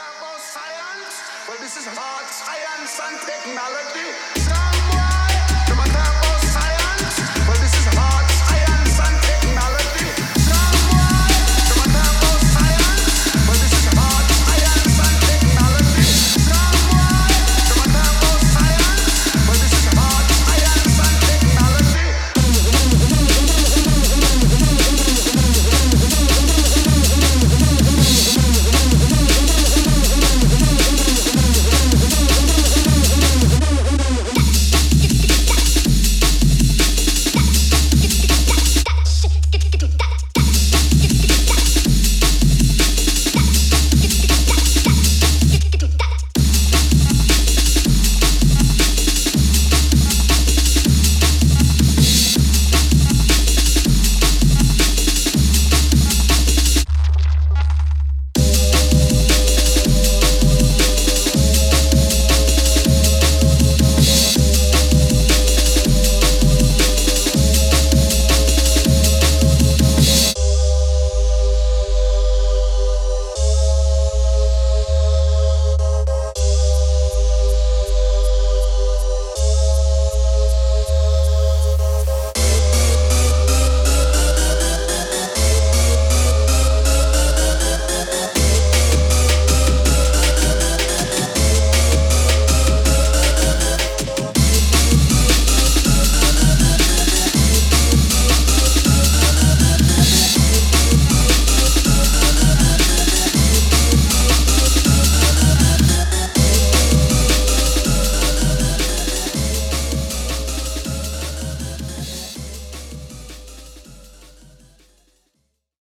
about science? Well, this is hard science and technology.